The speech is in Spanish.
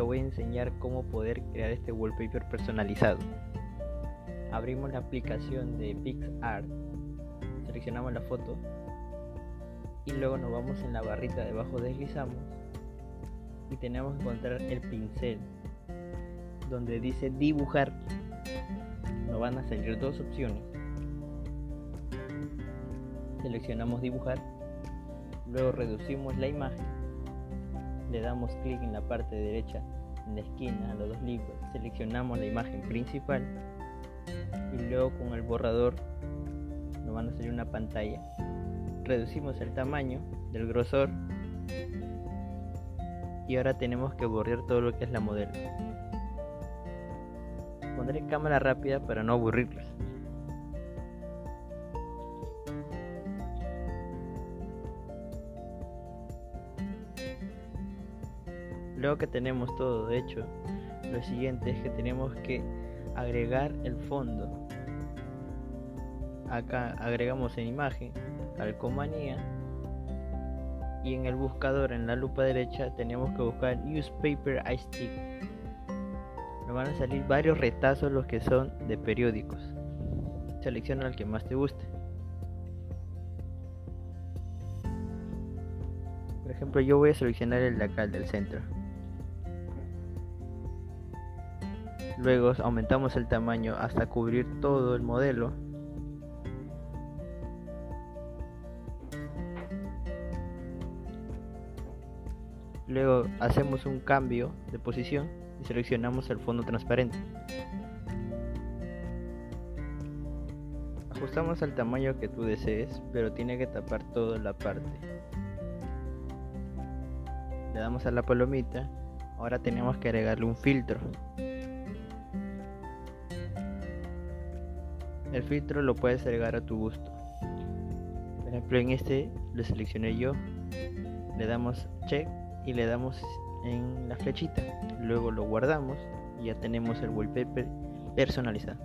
voy a enseñar cómo poder crear este wallpaper personalizado. Abrimos la aplicación de PixArt, seleccionamos la foto y luego nos vamos en la barrita de abajo, deslizamos y tenemos que encontrar el pincel donde dice dibujar. Nos van a salir dos opciones. Seleccionamos dibujar, luego reducimos la imagen, le damos clic en la parte derecha en la esquina, los dos libros, seleccionamos la imagen principal y luego con el borrador nos van a salir una pantalla. Reducimos el tamaño del grosor y ahora tenemos que borrar todo lo que es la modelo. Pondré cámara rápida para no aburrirlos. Luego que tenemos todo hecho, lo siguiente es que tenemos que agregar el fondo. Acá agregamos en imagen, calcomanía y en el buscador en la lupa derecha tenemos que buscar newspaper iStick. Nos van a salir varios retazos los que son de periódicos. Selecciona el que más te guste. Por ejemplo, yo voy a seleccionar el de acá, el del centro. Luego aumentamos el tamaño hasta cubrir todo el modelo. Luego hacemos un cambio de posición y seleccionamos el fondo transparente. Ajustamos al tamaño que tú desees, pero tiene que tapar toda la parte. Le damos a la palomita. Ahora tenemos que agregarle un filtro. El filtro lo puedes agregar a tu gusto. Por ejemplo, en este lo seleccioné yo. Le damos check y le damos en la flechita. Luego lo guardamos y ya tenemos el wallpaper personalizado.